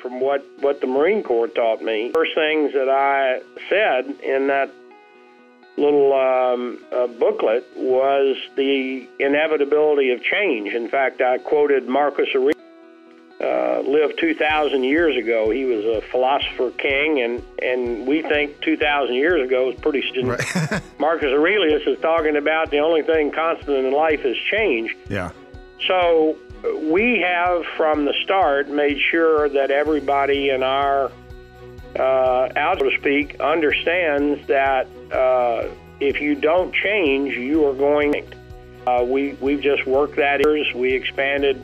from what, what the Marine Corps taught me. First things that I said in that little um, uh, booklet was the inevitability of change. In fact, I quoted Marcus Aurelius. Uh, lived 2,000 years ago. He was a philosopher king, and, and we think 2,000 years ago was pretty. Right. Marcus Aurelius is talking about the only thing constant in life is change. Yeah. So we have from the start made sure that everybody in our uh, out so to speak understands that uh, if you don't change, you are going. Uh, we we've just worked that years. We expanded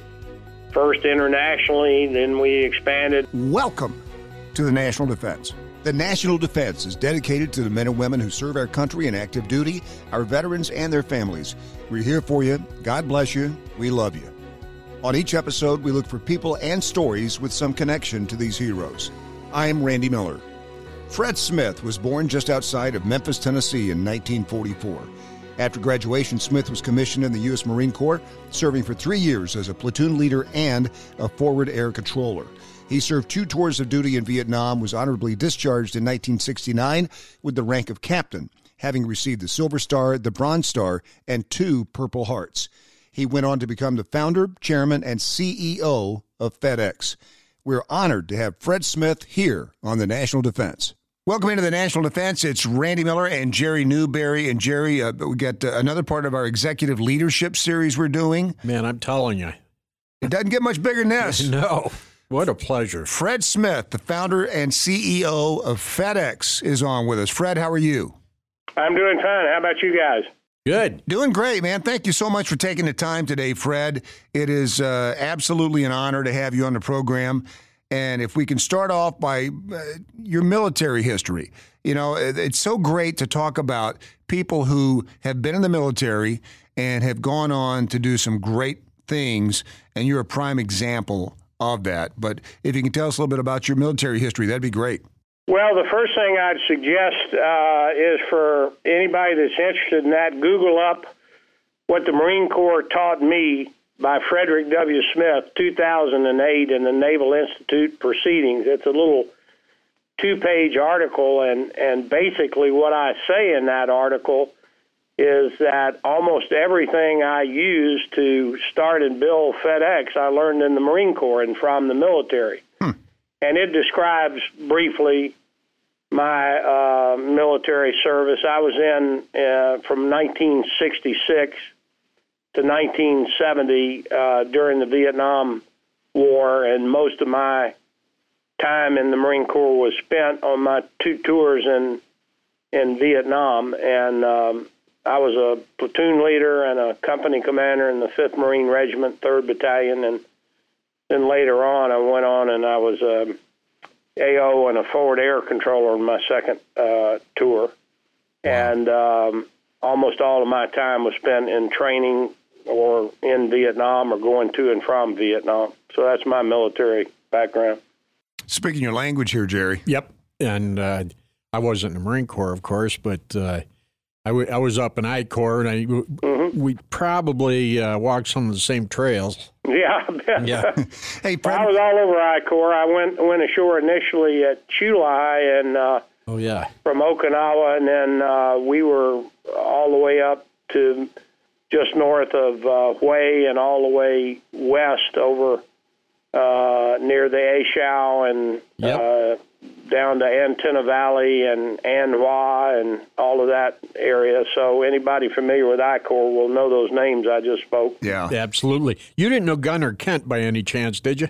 first internationally, then we expanded. Welcome to the National Defense. The National Defense is dedicated to the men and women who serve our country in active duty, our veterans, and their families. We're here for you. God bless you. We love you. On each episode, we look for people and stories with some connection to these heroes. I'm Randy Miller. Fred Smith was born just outside of Memphis, Tennessee in 1944. After graduation, Smith was commissioned in the U.S. Marine Corps, serving for three years as a platoon leader and a forward air controller. He served two tours of duty in Vietnam, was honorably discharged in 1969 with the rank of captain, having received the Silver Star, the Bronze Star, and two Purple Hearts. He went on to become the founder, chairman, and CEO of FedEx. We're honored to have Fred Smith here on the National Defense. Welcome into the National Defense. It's Randy Miller and Jerry Newberry. And Jerry, uh, we got uh, another part of our executive leadership series we're doing. Man, I'm telling you. It doesn't get much bigger than this. no. What a pleasure. Fred Smith, the founder and CEO of FedEx, is on with us. Fred, how are you? I'm doing fine. How about you guys? Good. Doing great, man. Thank you so much for taking the time today, Fred. It is uh, absolutely an honor to have you on the program. And if we can start off by uh, your military history, you know, it's so great to talk about people who have been in the military and have gone on to do some great things. And you're a prime example of that. But if you can tell us a little bit about your military history, that'd be great. Well, the first thing I'd suggest uh, is for anybody that's interested in that, Google up what the Marine Corps taught me by Frederick W. Smith, 2008, in the Naval Institute Proceedings. It's a little two page article, and, and basically what I say in that article is that almost everything I use to start and build FedEx, I learned in the Marine Corps and from the military and it describes briefly my uh, military service. I was in uh, from 1966 to 1970 uh, during the Vietnam War, and most of my time in the Marine Corps was spent on my two tours in in Vietnam, and um, I was a platoon leader and a company commander in the Fifth Marine Regiment, Third Battalion, and then later on, I went on and I was a um, AO and a forward air controller in my second uh, tour, wow. and um, almost all of my time was spent in training or in Vietnam or going to and from Vietnam. So that's my military background. Speaking your language here, Jerry. Yep, and uh, I wasn't in the Marine Corps, of course, but uh, I, w- I was up in I Corps, and I, mm-hmm. we probably uh, walked some of the same trails. Yeah, yeah. hey, well, I was all over I Corps. I went went ashore initially at Chu Lai and uh, oh yeah, from Okinawa, and then uh, we were all the way up to just north of uh, Hue and all the way west over uh, near the A Shau and yep. Down to Antenna Valley and An Hoa and all of that area. So anybody familiar with I Corps will know those names I just spoke. Yeah, absolutely. You didn't know Gunner Kent by any chance, did you?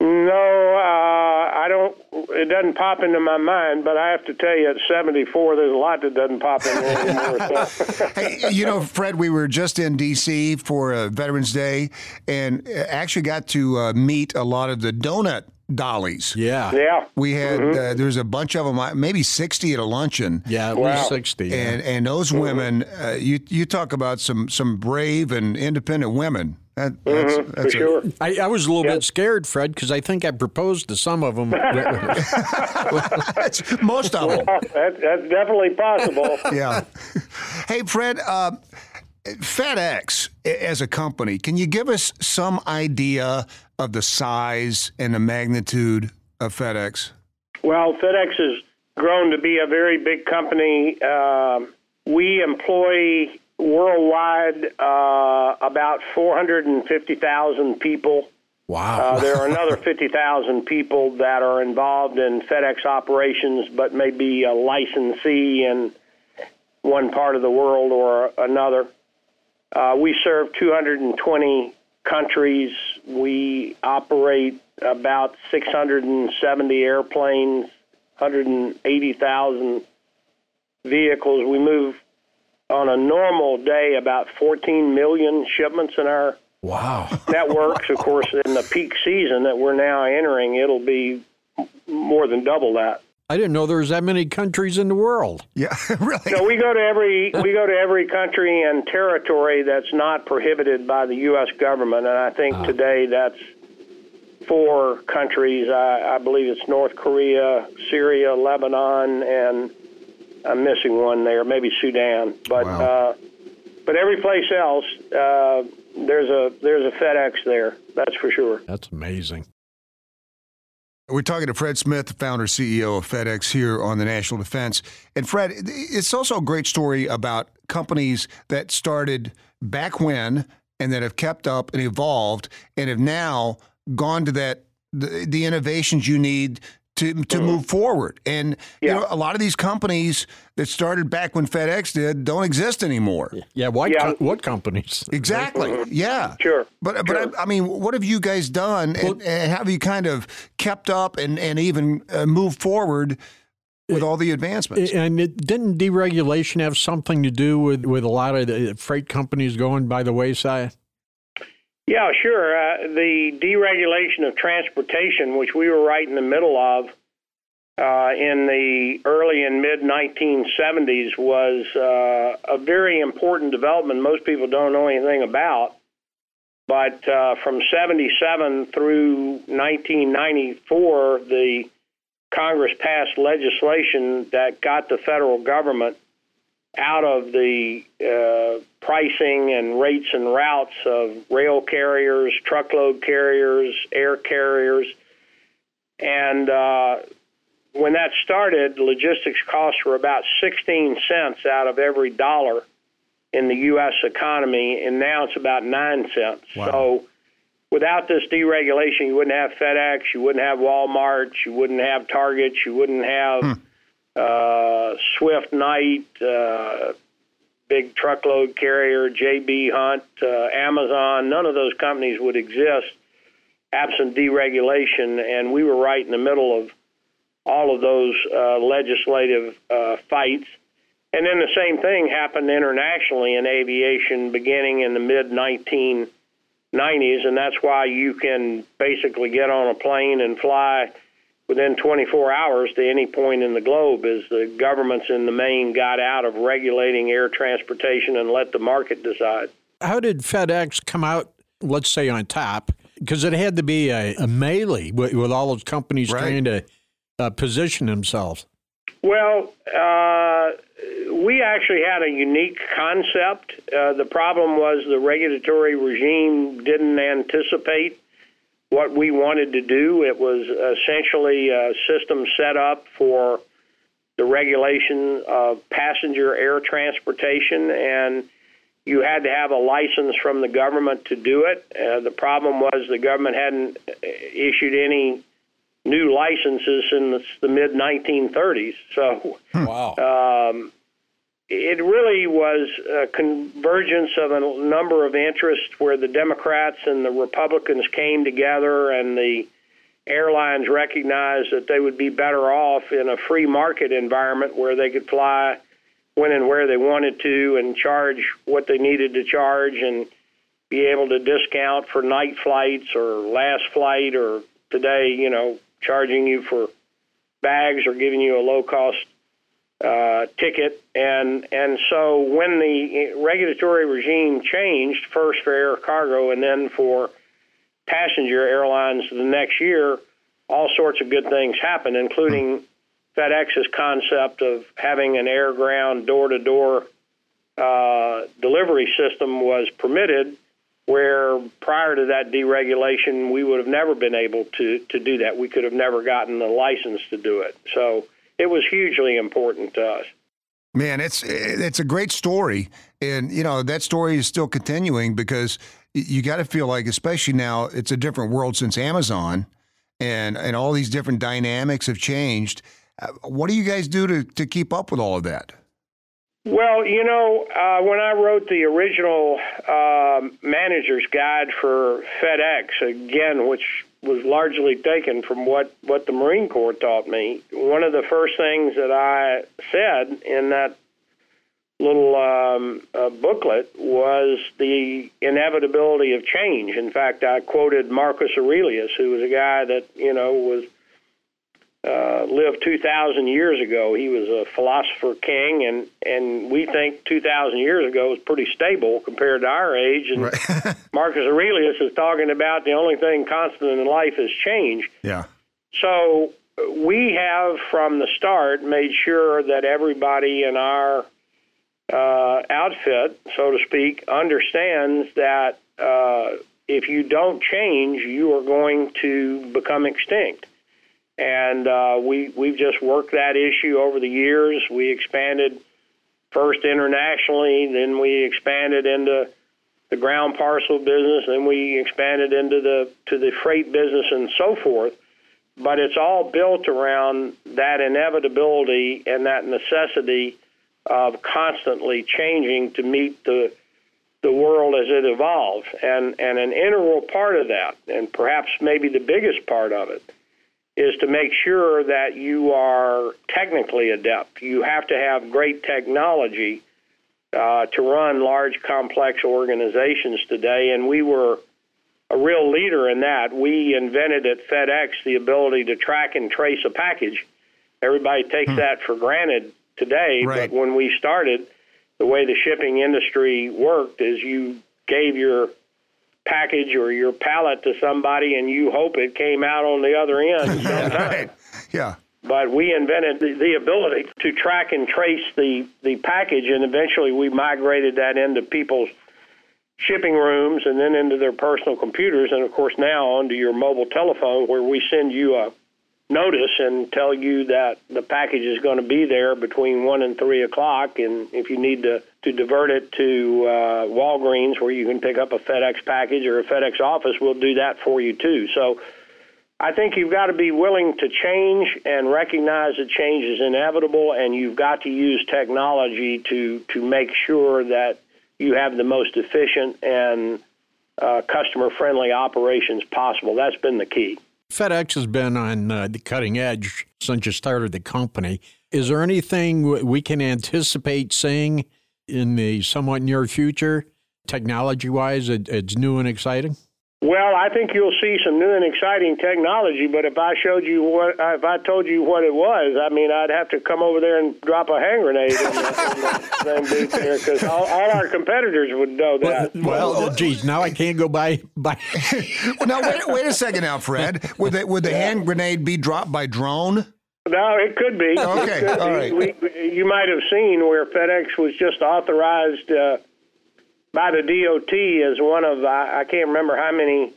No, uh, I don't. It doesn't pop into my mind, but I have to tell you, at 74, there's a lot that doesn't pop in anymore. So. hey, you know, Fred, we were just in D.C. for uh, Veterans Day, and actually got to uh, meet a lot of the donut dollies. Yeah. Yeah. We had mm-hmm. uh, there's a bunch of them, maybe 60 at a luncheon. Yeah, at wow. least 60. Yeah. And and those mm-hmm. women, uh, you you talk about some some brave and independent women. That, that's, mm-hmm, that's for a, sure. I, I, was a little yep. bit scared, Fred, because I think I proposed to some of them. most of them. Well, that, that's definitely possible. yeah. Hey, Fred. Uh, FedEx as a company, can you give us some idea of the size and the magnitude of FedEx? Well, FedEx has grown to be a very big company. Uh, we employ worldwide uh, about 450,000 people. Wow. Uh, there are another 50,000 people that are involved in FedEx operations, but may be a licensee in one part of the world or another. Uh, we serve 220 countries. We operate about 670 airplanes, 180,000 vehicles. We move on a normal day about 14 million shipments in our wow That networks. Of course, in the peak season that we're now entering, it'll be more than double that. I didn't know there was that many countries in the world. Yeah, really. So we go to every we go to every country and territory that's not prohibited by the U.S. government, and I think uh. today that's four countries. I, I believe it's North Korea, Syria, Lebanon, and I'm missing one there, maybe Sudan. But wow. uh, but every place else, uh, there's a there's a FedEx there. That's for sure. That's amazing. We're talking to Fred Smith, the founder CEO of FedEx here on the National Defense. And Fred, it's also a great story about companies that started back when and that have kept up and evolved and have now gone to that the, the innovations you need to to mm-hmm. move forward. And yeah. you know, a lot of these companies that started back when FedEx did don't exist anymore. Yeah, what yeah. Co- what companies? Exactly. Mm-hmm. Yeah. Sure. But but I, I, mean, what have you guys done, well, and, and, have you kind of kept up and and even uh, moved forward? With all the advancements, and it didn't deregulation have something to do with, with a lot of the freight companies going by the wayside? Yeah, sure. Uh, the deregulation of transportation, which we were right in the middle of uh, in the early and mid 1970s, was uh, a very important development most people don't know anything about. But uh, from 77 through 1994, the Congress passed legislation that got the federal government out of the uh, pricing and rates and routes of rail carriers, truckload carriers, air carriers. And uh, when that started, logistics costs were about 16 cents out of every dollar in the U.S. economy, and now it's about 9 cents. Wow. So without this deregulation, you wouldn't have FedEx, you wouldn't have Walmart, you wouldn't have Target, you wouldn't have. Hmm Swift Knight, uh, big truckload carrier, JB Hunt, uh, Amazon, none of those companies would exist absent deregulation, and we were right in the middle of all of those uh, legislative uh, fights. And then the same thing happened internationally in aviation beginning in the mid 1990s, and that's why you can basically get on a plane and fly within 24 hours to any point in the globe as the governments in the main got out of regulating air transportation and let the market decide. How did FedEx come out, let's say, on top? Because it had to be a, a melee with, with, all those companies right. trying to uh, position themselves. Well, uh, we actually had a unique concept. Uh, the problem was the regulatory regime didn't anticipate what we wanted to do. It was essentially a system set up for the regulation of passenger air transportation, and you had to have a license from the government to do it. Uh, the problem was the government hadn't issued any new licenses since the mid 1930s. So, wow. Um, it really was a convergence of a number of interests where the Democrats and the Republicans came together and the airlines recognized that they would be better off in a free market environment where they could fly when and where they wanted to and charge what they needed to charge and be able to discount for night flights or last flight or today, you know, charging you for bags or giving you a low cost uh, ticket, and and so when the regulatory regime changed, first for air cargo and then for passenger airlines the next year, all sorts of good things happened, including FedEx's concept of having an air ground door to door delivery system was permitted, where prior to that deregulation, we would have never been able to, to do that. We could have never gotten the license to do it. So it was hugely important to us. Man, it's it's a great story, and you know that story is still continuing because you got to feel like, especially now, it's a different world since Amazon, and and all these different dynamics have changed. Uh, what do you guys do to to keep up with all of that? Well, you know, uh, when I wrote the original uh, manager's guide for FedEx, again, which was largely taken from what, what the Marine Corps taught me, one of the first things that I said in that little um, uh, booklet was the inevitability of change. In fact, I quoted Marcus Aurelius, who was a guy that, you know, was uh, lived 2,000 years ago. He was a philosopher king, and, and we think 2,000 years ago was pretty stable compared to our age. And right. Marcus Aurelius is talking about the only thing constant in life is change. Yeah. So we have, from the start, made sure that everybody in our uh, outfit, so to speak, understands that uh, if you don't change, you are going to become extinct and uh, we we've just worked that issue over the years. We expanded first internationally, then we expanded into the ground parcel business, then we expanded into the to the freight business and so forth. But it's all built around that inevitability and that necessity of constantly changing to meet the the world as it evolves. And and an integral part of that, and perhaps maybe the biggest part of it, is to make sure that you are technically adept. You have to have great technology uh, to run large, complex organizations today, and we were a real leader in that. We invented at FedEx the ability to track and trace a package. Everybody takes hmm. that for granted today, right. but when we started, the way the shipping industry worked is you gave your package or your pallet to somebody and you hope it came out on the other end right. Yeah. But we invented the, the ability to track and trace the, the package, and eventually we migrated that into people's shipping rooms and then into their personal computers, and of course now onto your mobile telephone, where we send you a notice and tell you that the package is going to be there between one and three o'clock, and if you need to to divert it to uh, Walgreens where you can pick up a FedEx package or a FedEx office, we'll do that for you too. So. I think you've got to be willing to change and recognize that change is inevitable, and you've got to use technology to to make sure that you have the most efficient and uh, customer friendly operations possible. That's been the key. FedEx has been on uh, the cutting edge since you started the company. Is there anything we can anticipate seeing in the somewhat near future, technology wise, it, it's new and exciting? Well, I think you'll see some new and exciting technology. But if I showed you what, if I told you what it was, I mean, I'd have to come over there and drop a hand grenade in the, there because all, all, our competitors would know that. Well, well geez, now I can't go by. buy. well, now wait, wait a second, now, Fred. Would the, would the yeah. hand grenade be dropped by drone? No, it could be. Okay, could all be. right. We, you might have seen where FedEx was just authorized. Uh, by the DOT as one of I, I can't remember how many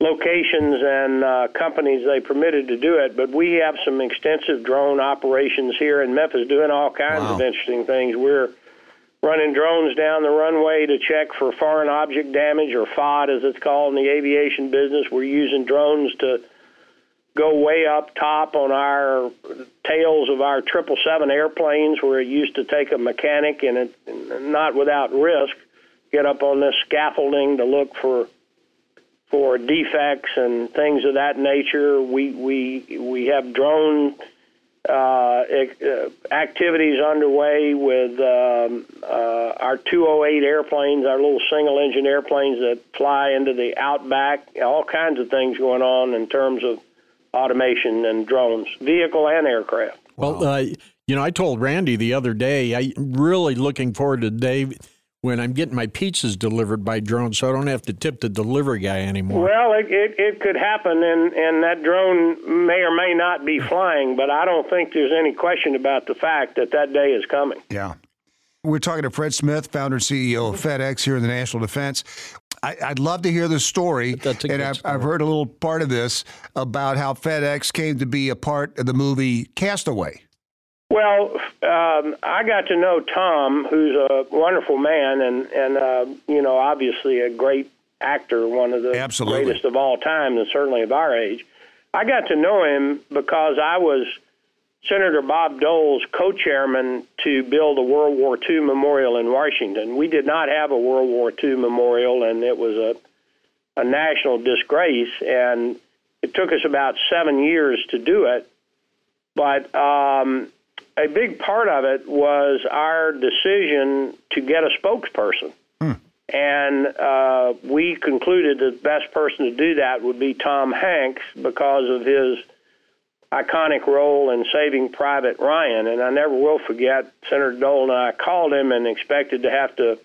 locations and uh, companies they permitted to do it, but we have some extensive drone operations here in Memphis doing all kinds wow. of interesting things. We're running drones down the runway to check for foreign object damage or FOD as it's called in the aviation business. We're using drones to go way up top on our tails of our 777 airplanes where it used to take a mechanic and it, not without risk get up on this scaffolding to look for for defects and things of that nature. We we we have drone uh, uh activities underway with um, uh, our 208 airplanes, our little single engine airplanes that fly into the outback. All kinds of things going on in terms of automation and drones, vehicle and aircraft. Well, uh, you know, I told Randy the other day, I'm really looking forward to Dave when I'm getting my pizzas delivered by drone, so I don't have to tip the delivery guy anymore. Well, it, it, it could happen, and, and that drone may or may not be flying, but I don't think there's any question about the fact that that day is coming. Yeah. We're talking to Fred Smith, founder and CEO of FedEx here in the National Defense. I, would love to hear the story. That's and I've, I've, heard a little part of this about how FedEx came to be a part of the movie Castaway. Well, um, I got to know Tom, who's a wonderful man, and and uh, you know, obviously a great actor, one of the Absolutely. greatest of all time, and certainly of our age. I got to know him because I was Senator Bob Dole's co-chairman to build a World War II memorial in Washington. We did not have a World War II memorial, and it was a a national disgrace. And it took us about seven years to do it, but um, a big part of it was our decision to get a spokesperson. Hmm. And uh, we concluded the best person to do that would be Tom Hanks because of his iconic role in Saving Private Ryan. And I never will forget, Senator Dole and I called him and expected to have to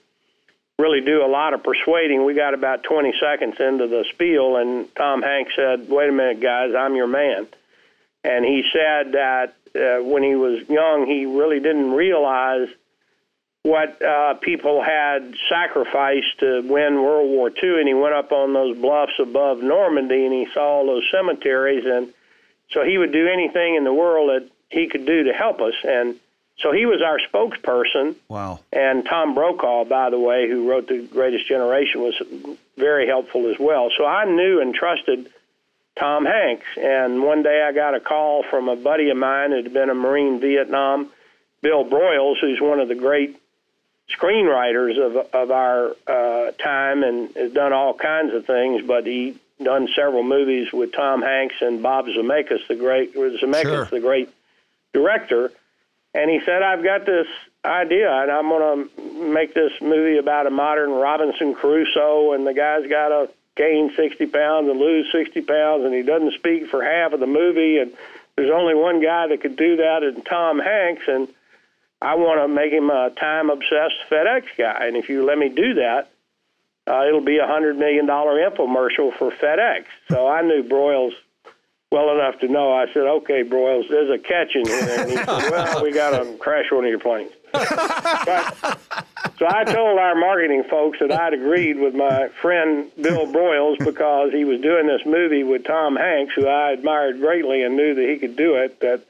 really do a lot of persuading. We got about 20 seconds into the spiel, and Tom Hanks said, Wait a minute, guys, I'm your man. And he said that uh, when he was young, he really didn't realize what uh, people had sacrificed to win World War II. And he went up on those bluffs above Normandy and he saw all those cemeteries. And so he would do anything in the world that he could do to help us. And so he was our spokesperson. Wow. And Tom Brokaw, by the way, who wrote The Greatest Generation, was very helpful as well. So I knew and trusted Tom Hanks. And one day I got a call from a buddy of mine who had been a Marine Vietnam, Bill Broyles, who's one of the great screenwriters of of our uh, time and has done all kinds of things. But he done several movies with Tom Hanks and Bob Zemeckis, the great Zemeckis, Sure. the great director. And he said, "I've got this idea, and I'm going to make this movie about a modern Robinson Crusoe, and the guy's got to gain 60 pounds and lose 60 pounds, and he doesn't speak for half of the movie, and there's only one guy that could do that, and Tom Hanks, and I want to make him a time obsessed FedEx guy, and if you let me do that, uh, it'll be a hundred million dollar infomercial for FedEx. So I knew Broyles well enough to know. I said, "Okay, Broyles, there's a catch in here." And he said, "Well, we got to crash one of your planes." but, so I told our marketing folks that I'd agreed with my friend Bill Broyles because he was doing this movie with Tom Hanks, who I admired greatly and knew that he could do it. That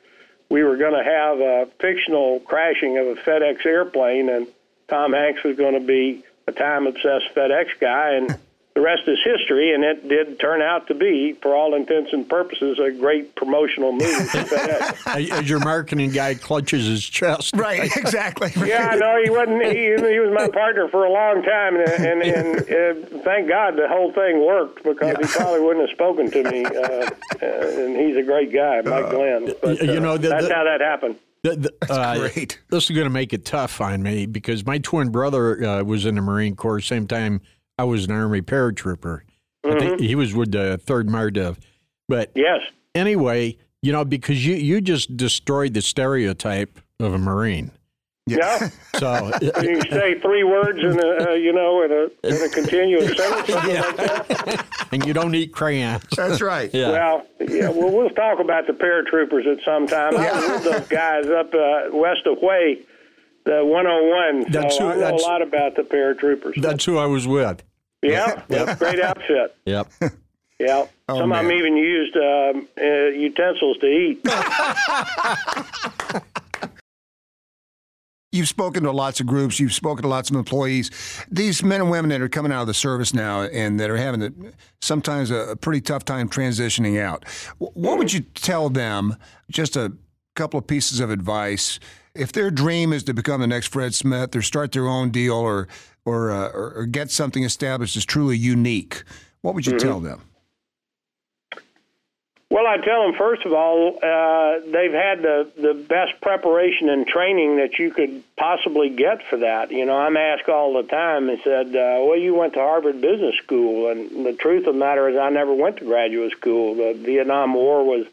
we were going to have a fictional crashing of a FedEx airplane, and Tom Hanks was going to be a time obsessed FedEx guy, and the rest is history. And it did turn out to be, for all intents and purposes, a great promotional move for FedEx. As your marketing guy clutches his chest. Right, exactly. Yeah, no, he wasn't. He, he was my partner for a long time, and and, and uh, thank God the whole thing worked because he probably wouldn't have spoken to me. Uh, uh, and he's a great guy, Mike Glenn. But, you know, uh, the- that's the- how that happened. The- the- uh, great. This is going to make it tough on me because my twin brother uh, was in the Marine Corps. Same time I was an Army paratrooper. I think he was with the Third Mardiv. But Yes. anyway, you know, because you you just destroyed the stereotype of a Marine. Yeah. So uh, you say three words in a uh, you know in a in a continuous sentence. something like that. and you don't eat crayons. That's right. Yeah. Well, yeah, well, we'll talk about the paratroopers at some time. I was with those guys up uh, west of Hue, the 101. That's so who- I know that's- a lot about the paratroopers. That's who I was with. yeah, that's a great outfit. Yep. Yeah, Oh, some of them even used um, uh, utensils to eat. You've spoken to lots of groups. You've spoken to lots of employees. These men and women that are coming out of the service now and that are having a, sometimes a, pretty tough time transitioning out. What would you tell them? Just a couple of pieces of advice. If their dream is to become the next Fred Smith or start their own deal or or uh, or, or get something established that's truly unique, what would you tell them? Well, I tell them first of all, uh, they've had the the best preparation and training that you could possibly get for that. You know, I'm asked all the time. They said, uh, "Well, you went to Harvard Business School," and the truth of the matter is, I never went to graduate school. The Vietnam War was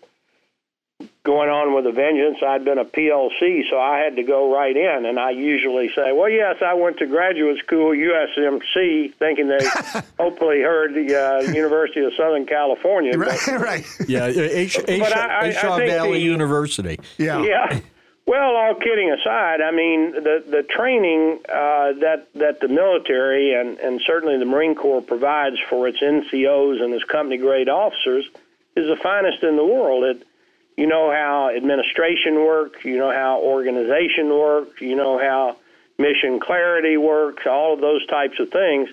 going on with a vengeance. I'd been a PLC, so I had to go right in. And I usually say, "Well, yes, I went to graduate school, USMC," thinking they hopefully heard the uh, University of Southern California. But- Right, right. Yeah. H, H, But I- I- A Shau Valley the- University. Yeah. Yeah. Well, all kidding aside, I mean the the training uh, that that the military and and certainly the Marine Corps provides for its NCOs and its company grade officers is the finest in the world. It you know how administration works, you know how organization works, you know how mission clarity works, all of those types of things.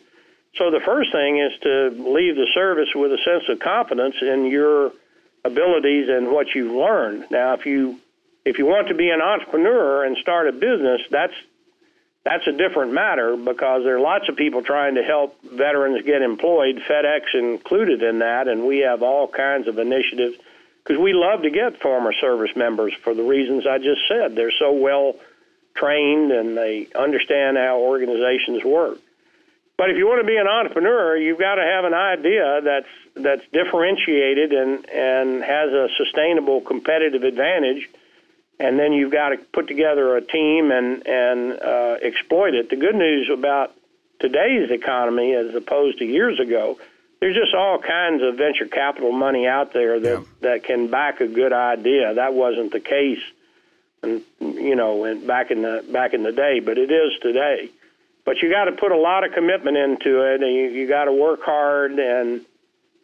So the first thing is to leave the service with a sense of confidence in your abilities and what you've learned. Now, if you if you want to be an entrepreneur and start a business, that's that's a different matter because there are lots of people trying to help veterans get employed, FedEx included in that, and we have all kinds of initiatives because we love to get former service members for the reasons I just said. They're so well trained and they understand how organizations work. But if you want to be an entrepreneur, you've got to have an idea that's that's differentiated and and has a sustainable competitive advantage, and then you've got to put together a team and and uh, exploit it. The good news about today's economy, as opposed to years ago, there's just all kinds of venture capital money out there that yeah. that can back a good idea. That wasn't the case, and you know, in, back in the back in the day, but it is today. But you got to put a lot of commitment into it, and you, you got to work hard. And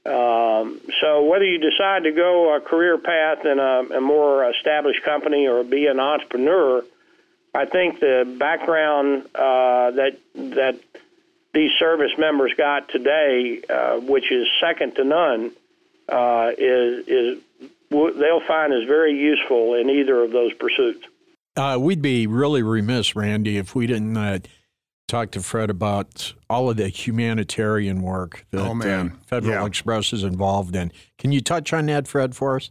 um, so, whether you decide to go a career path in a, a more established company or be an entrepreneur, I think the background uh, that that these service members got today, uh, which is second to none, uh, is is they'll find is very useful in either of those pursuits. Uh, we'd be really remiss, Randy, if we didn't uh, talk to Fred about all of the humanitarian work that oh, uh, Federal yeah. Express is involved in. Can you touch on that, Fred, for us?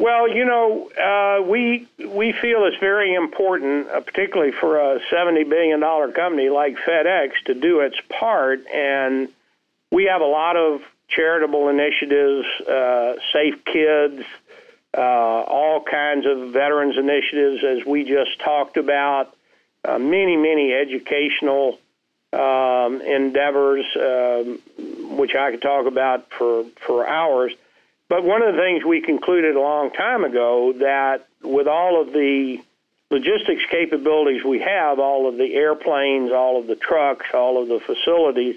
Well, you know, uh, we we feel it's very important, uh, particularly for a seventy billion dollar company like FedEx, to do its part. And we have a lot of charitable initiatives, uh, Safe Kids, uh, all kinds of veterans initiatives, as we just talked about. Uh, many, many educational um, endeavors, um, which I could talk about for for hours. But one of the things we concluded a long time ago that with all of the logistics capabilities we have, all of the airplanes, all of the trucks, all of the facilities,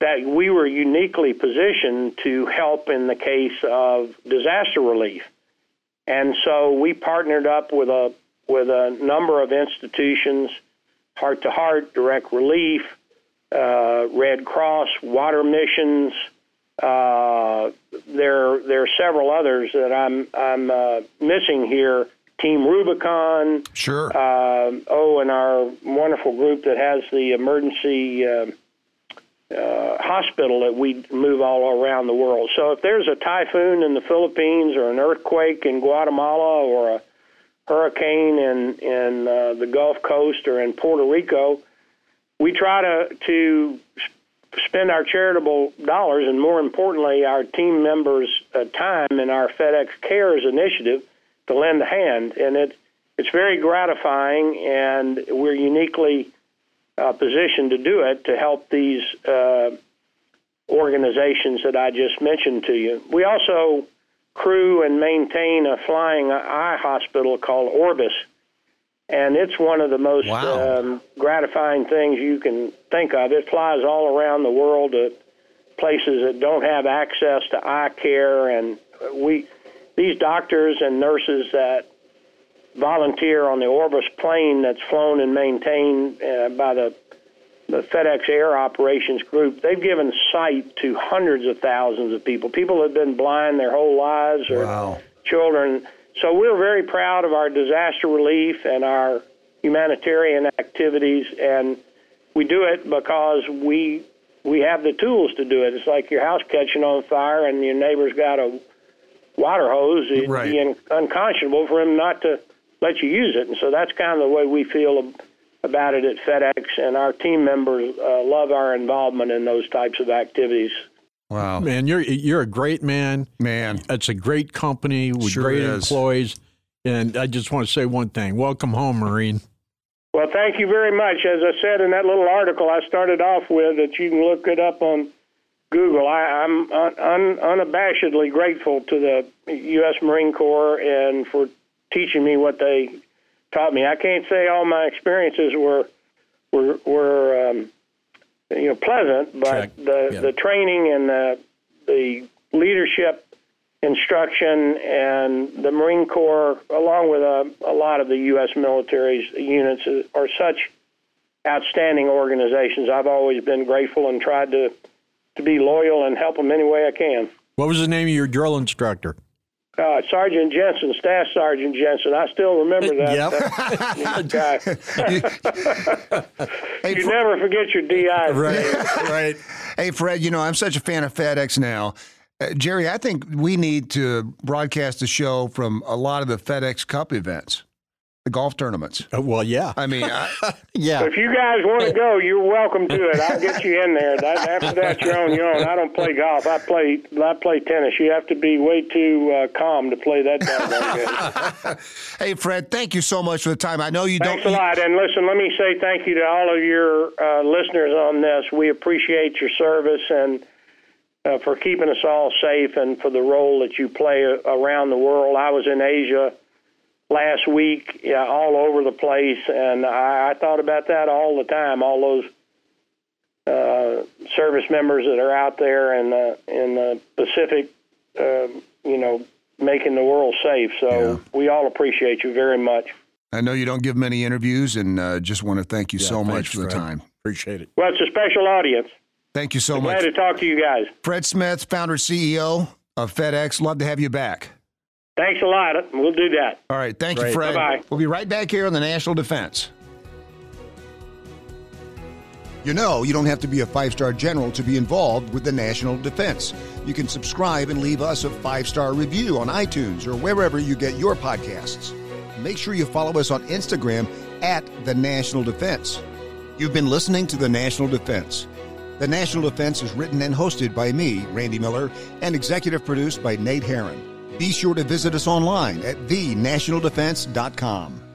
that we were uniquely positioned to help in the case of disaster relief. And so we partnered up with a with a number of institutions, Heart to Heart, Direct Relief, uh, Red Cross, Water Missions, uh, there, there are several others that I'm I'm uh, missing here. Team Rubicon, sure. Uh, oh, and our wonderful group that has the emergency uh, uh, hospital that we move all around the world. So if there's a typhoon in the Philippines or an earthquake in Guatemala or a hurricane in in uh, the Gulf Coast or in Puerto Rico, we try to to spend our charitable dollars and more importantly our team members uh, time in our FedEx Cares initiative to lend a hand and it it's very gratifying and we're uniquely uh, positioned to do it to help these uh, organizations that I just mentioned to you. We also crew and maintain a flying eye hospital called Orbis and it's one of the most wow. um, gratifying things you can think of. It flies all around the world to places that don't have access to eye care, and we these doctors and nurses that volunteer on the Orbis plane that's flown and maintained uh, by the the FedEx Air Operations Group, they've given sight to hundreds of thousands of people. People have been blind their whole lives, or wow. children so we're very proud of our disaster relief and our humanitarian activities, and we do it because we we have the tools to do it. It's like your house catching on fire and your neighbor's got a water hose. It'd right. be unconscionable for him not to let you use it, and so that's kind of the way we feel about it at FedEx, and our team members uh, love our involvement in those types of activities. Wow, man, you're you're a great man. Man, it's a great company with sure great employees. And I just want to say one thing: welcome home, Marine. Well, thank you very much. As I said in that little article I started off with, that you can look it up on Google. I, am un, un, unabashedly grateful to the U.S. Marine Corps and for teaching me what they taught me. I can't say all my experiences were were were um, you know pleasant, but the Yeah. the training and the the leadership instruction and the Marine Corps, along with a, a lot of the U.S. military's units, are such outstanding organizations. I've always been grateful and tried to to be loyal and help them any way I can. What was the name of your drill instructor? Uh, Sergeant Jensen, Staff Sergeant Jensen. I still remember that. Yep. guy. Hey, You never forget your DI. right, right. hey, Fred, you know, I'm such a fan of FedEx now. Uh, Jerry, I think we need to broadcast the show from a lot of the FedEx Cup events, golf tournaments. Uh, well, yeah, I mean, I, yeah. If you guys want to go, you're welcome to it. I'll get you in there. That, after that, you're on your own. I don't play golf. I play I play tennis. You have to be way too uh, calm to play that game. hey, Fred, thank you so much for the time. I know you Thanks a don't. lot. And listen, let me say thank you to all of your uh, listeners on this. We appreciate your service and uh, for keeping us all safe and for the role that you play around the world. I was in Asia last week, yeah, all over the place, and I, I thought about that all the time. All those uh, service members that are out there in the in the Pacific, um, you know, making the world safe. So we all appreciate you very much. I know you don't give many interviews, and uh, just want to thank you Yeah, so much for the Fred. time. Appreciate it. Well, it's a special audience. Thank you so Glad much. to talk to you guys. Fred Smith, founder CEO of FedEx. Love to have you back. Thanks a lot. We'll do that. All right. Thank you, Fred. Bye-bye. We'll be right back here on the National Defense. You know, you don't have to be a five star general to be involved with the national defense. You can subscribe and leave us a five star review on iTunes or wherever you get your podcasts. Make sure you follow us on Instagram at the National Defense. You've been listening to the National Defense. The National Defense is written and hosted by me, Randy Miller, and executive produced by Nate Herron. Be sure to visit us online at thenationaldefense.com.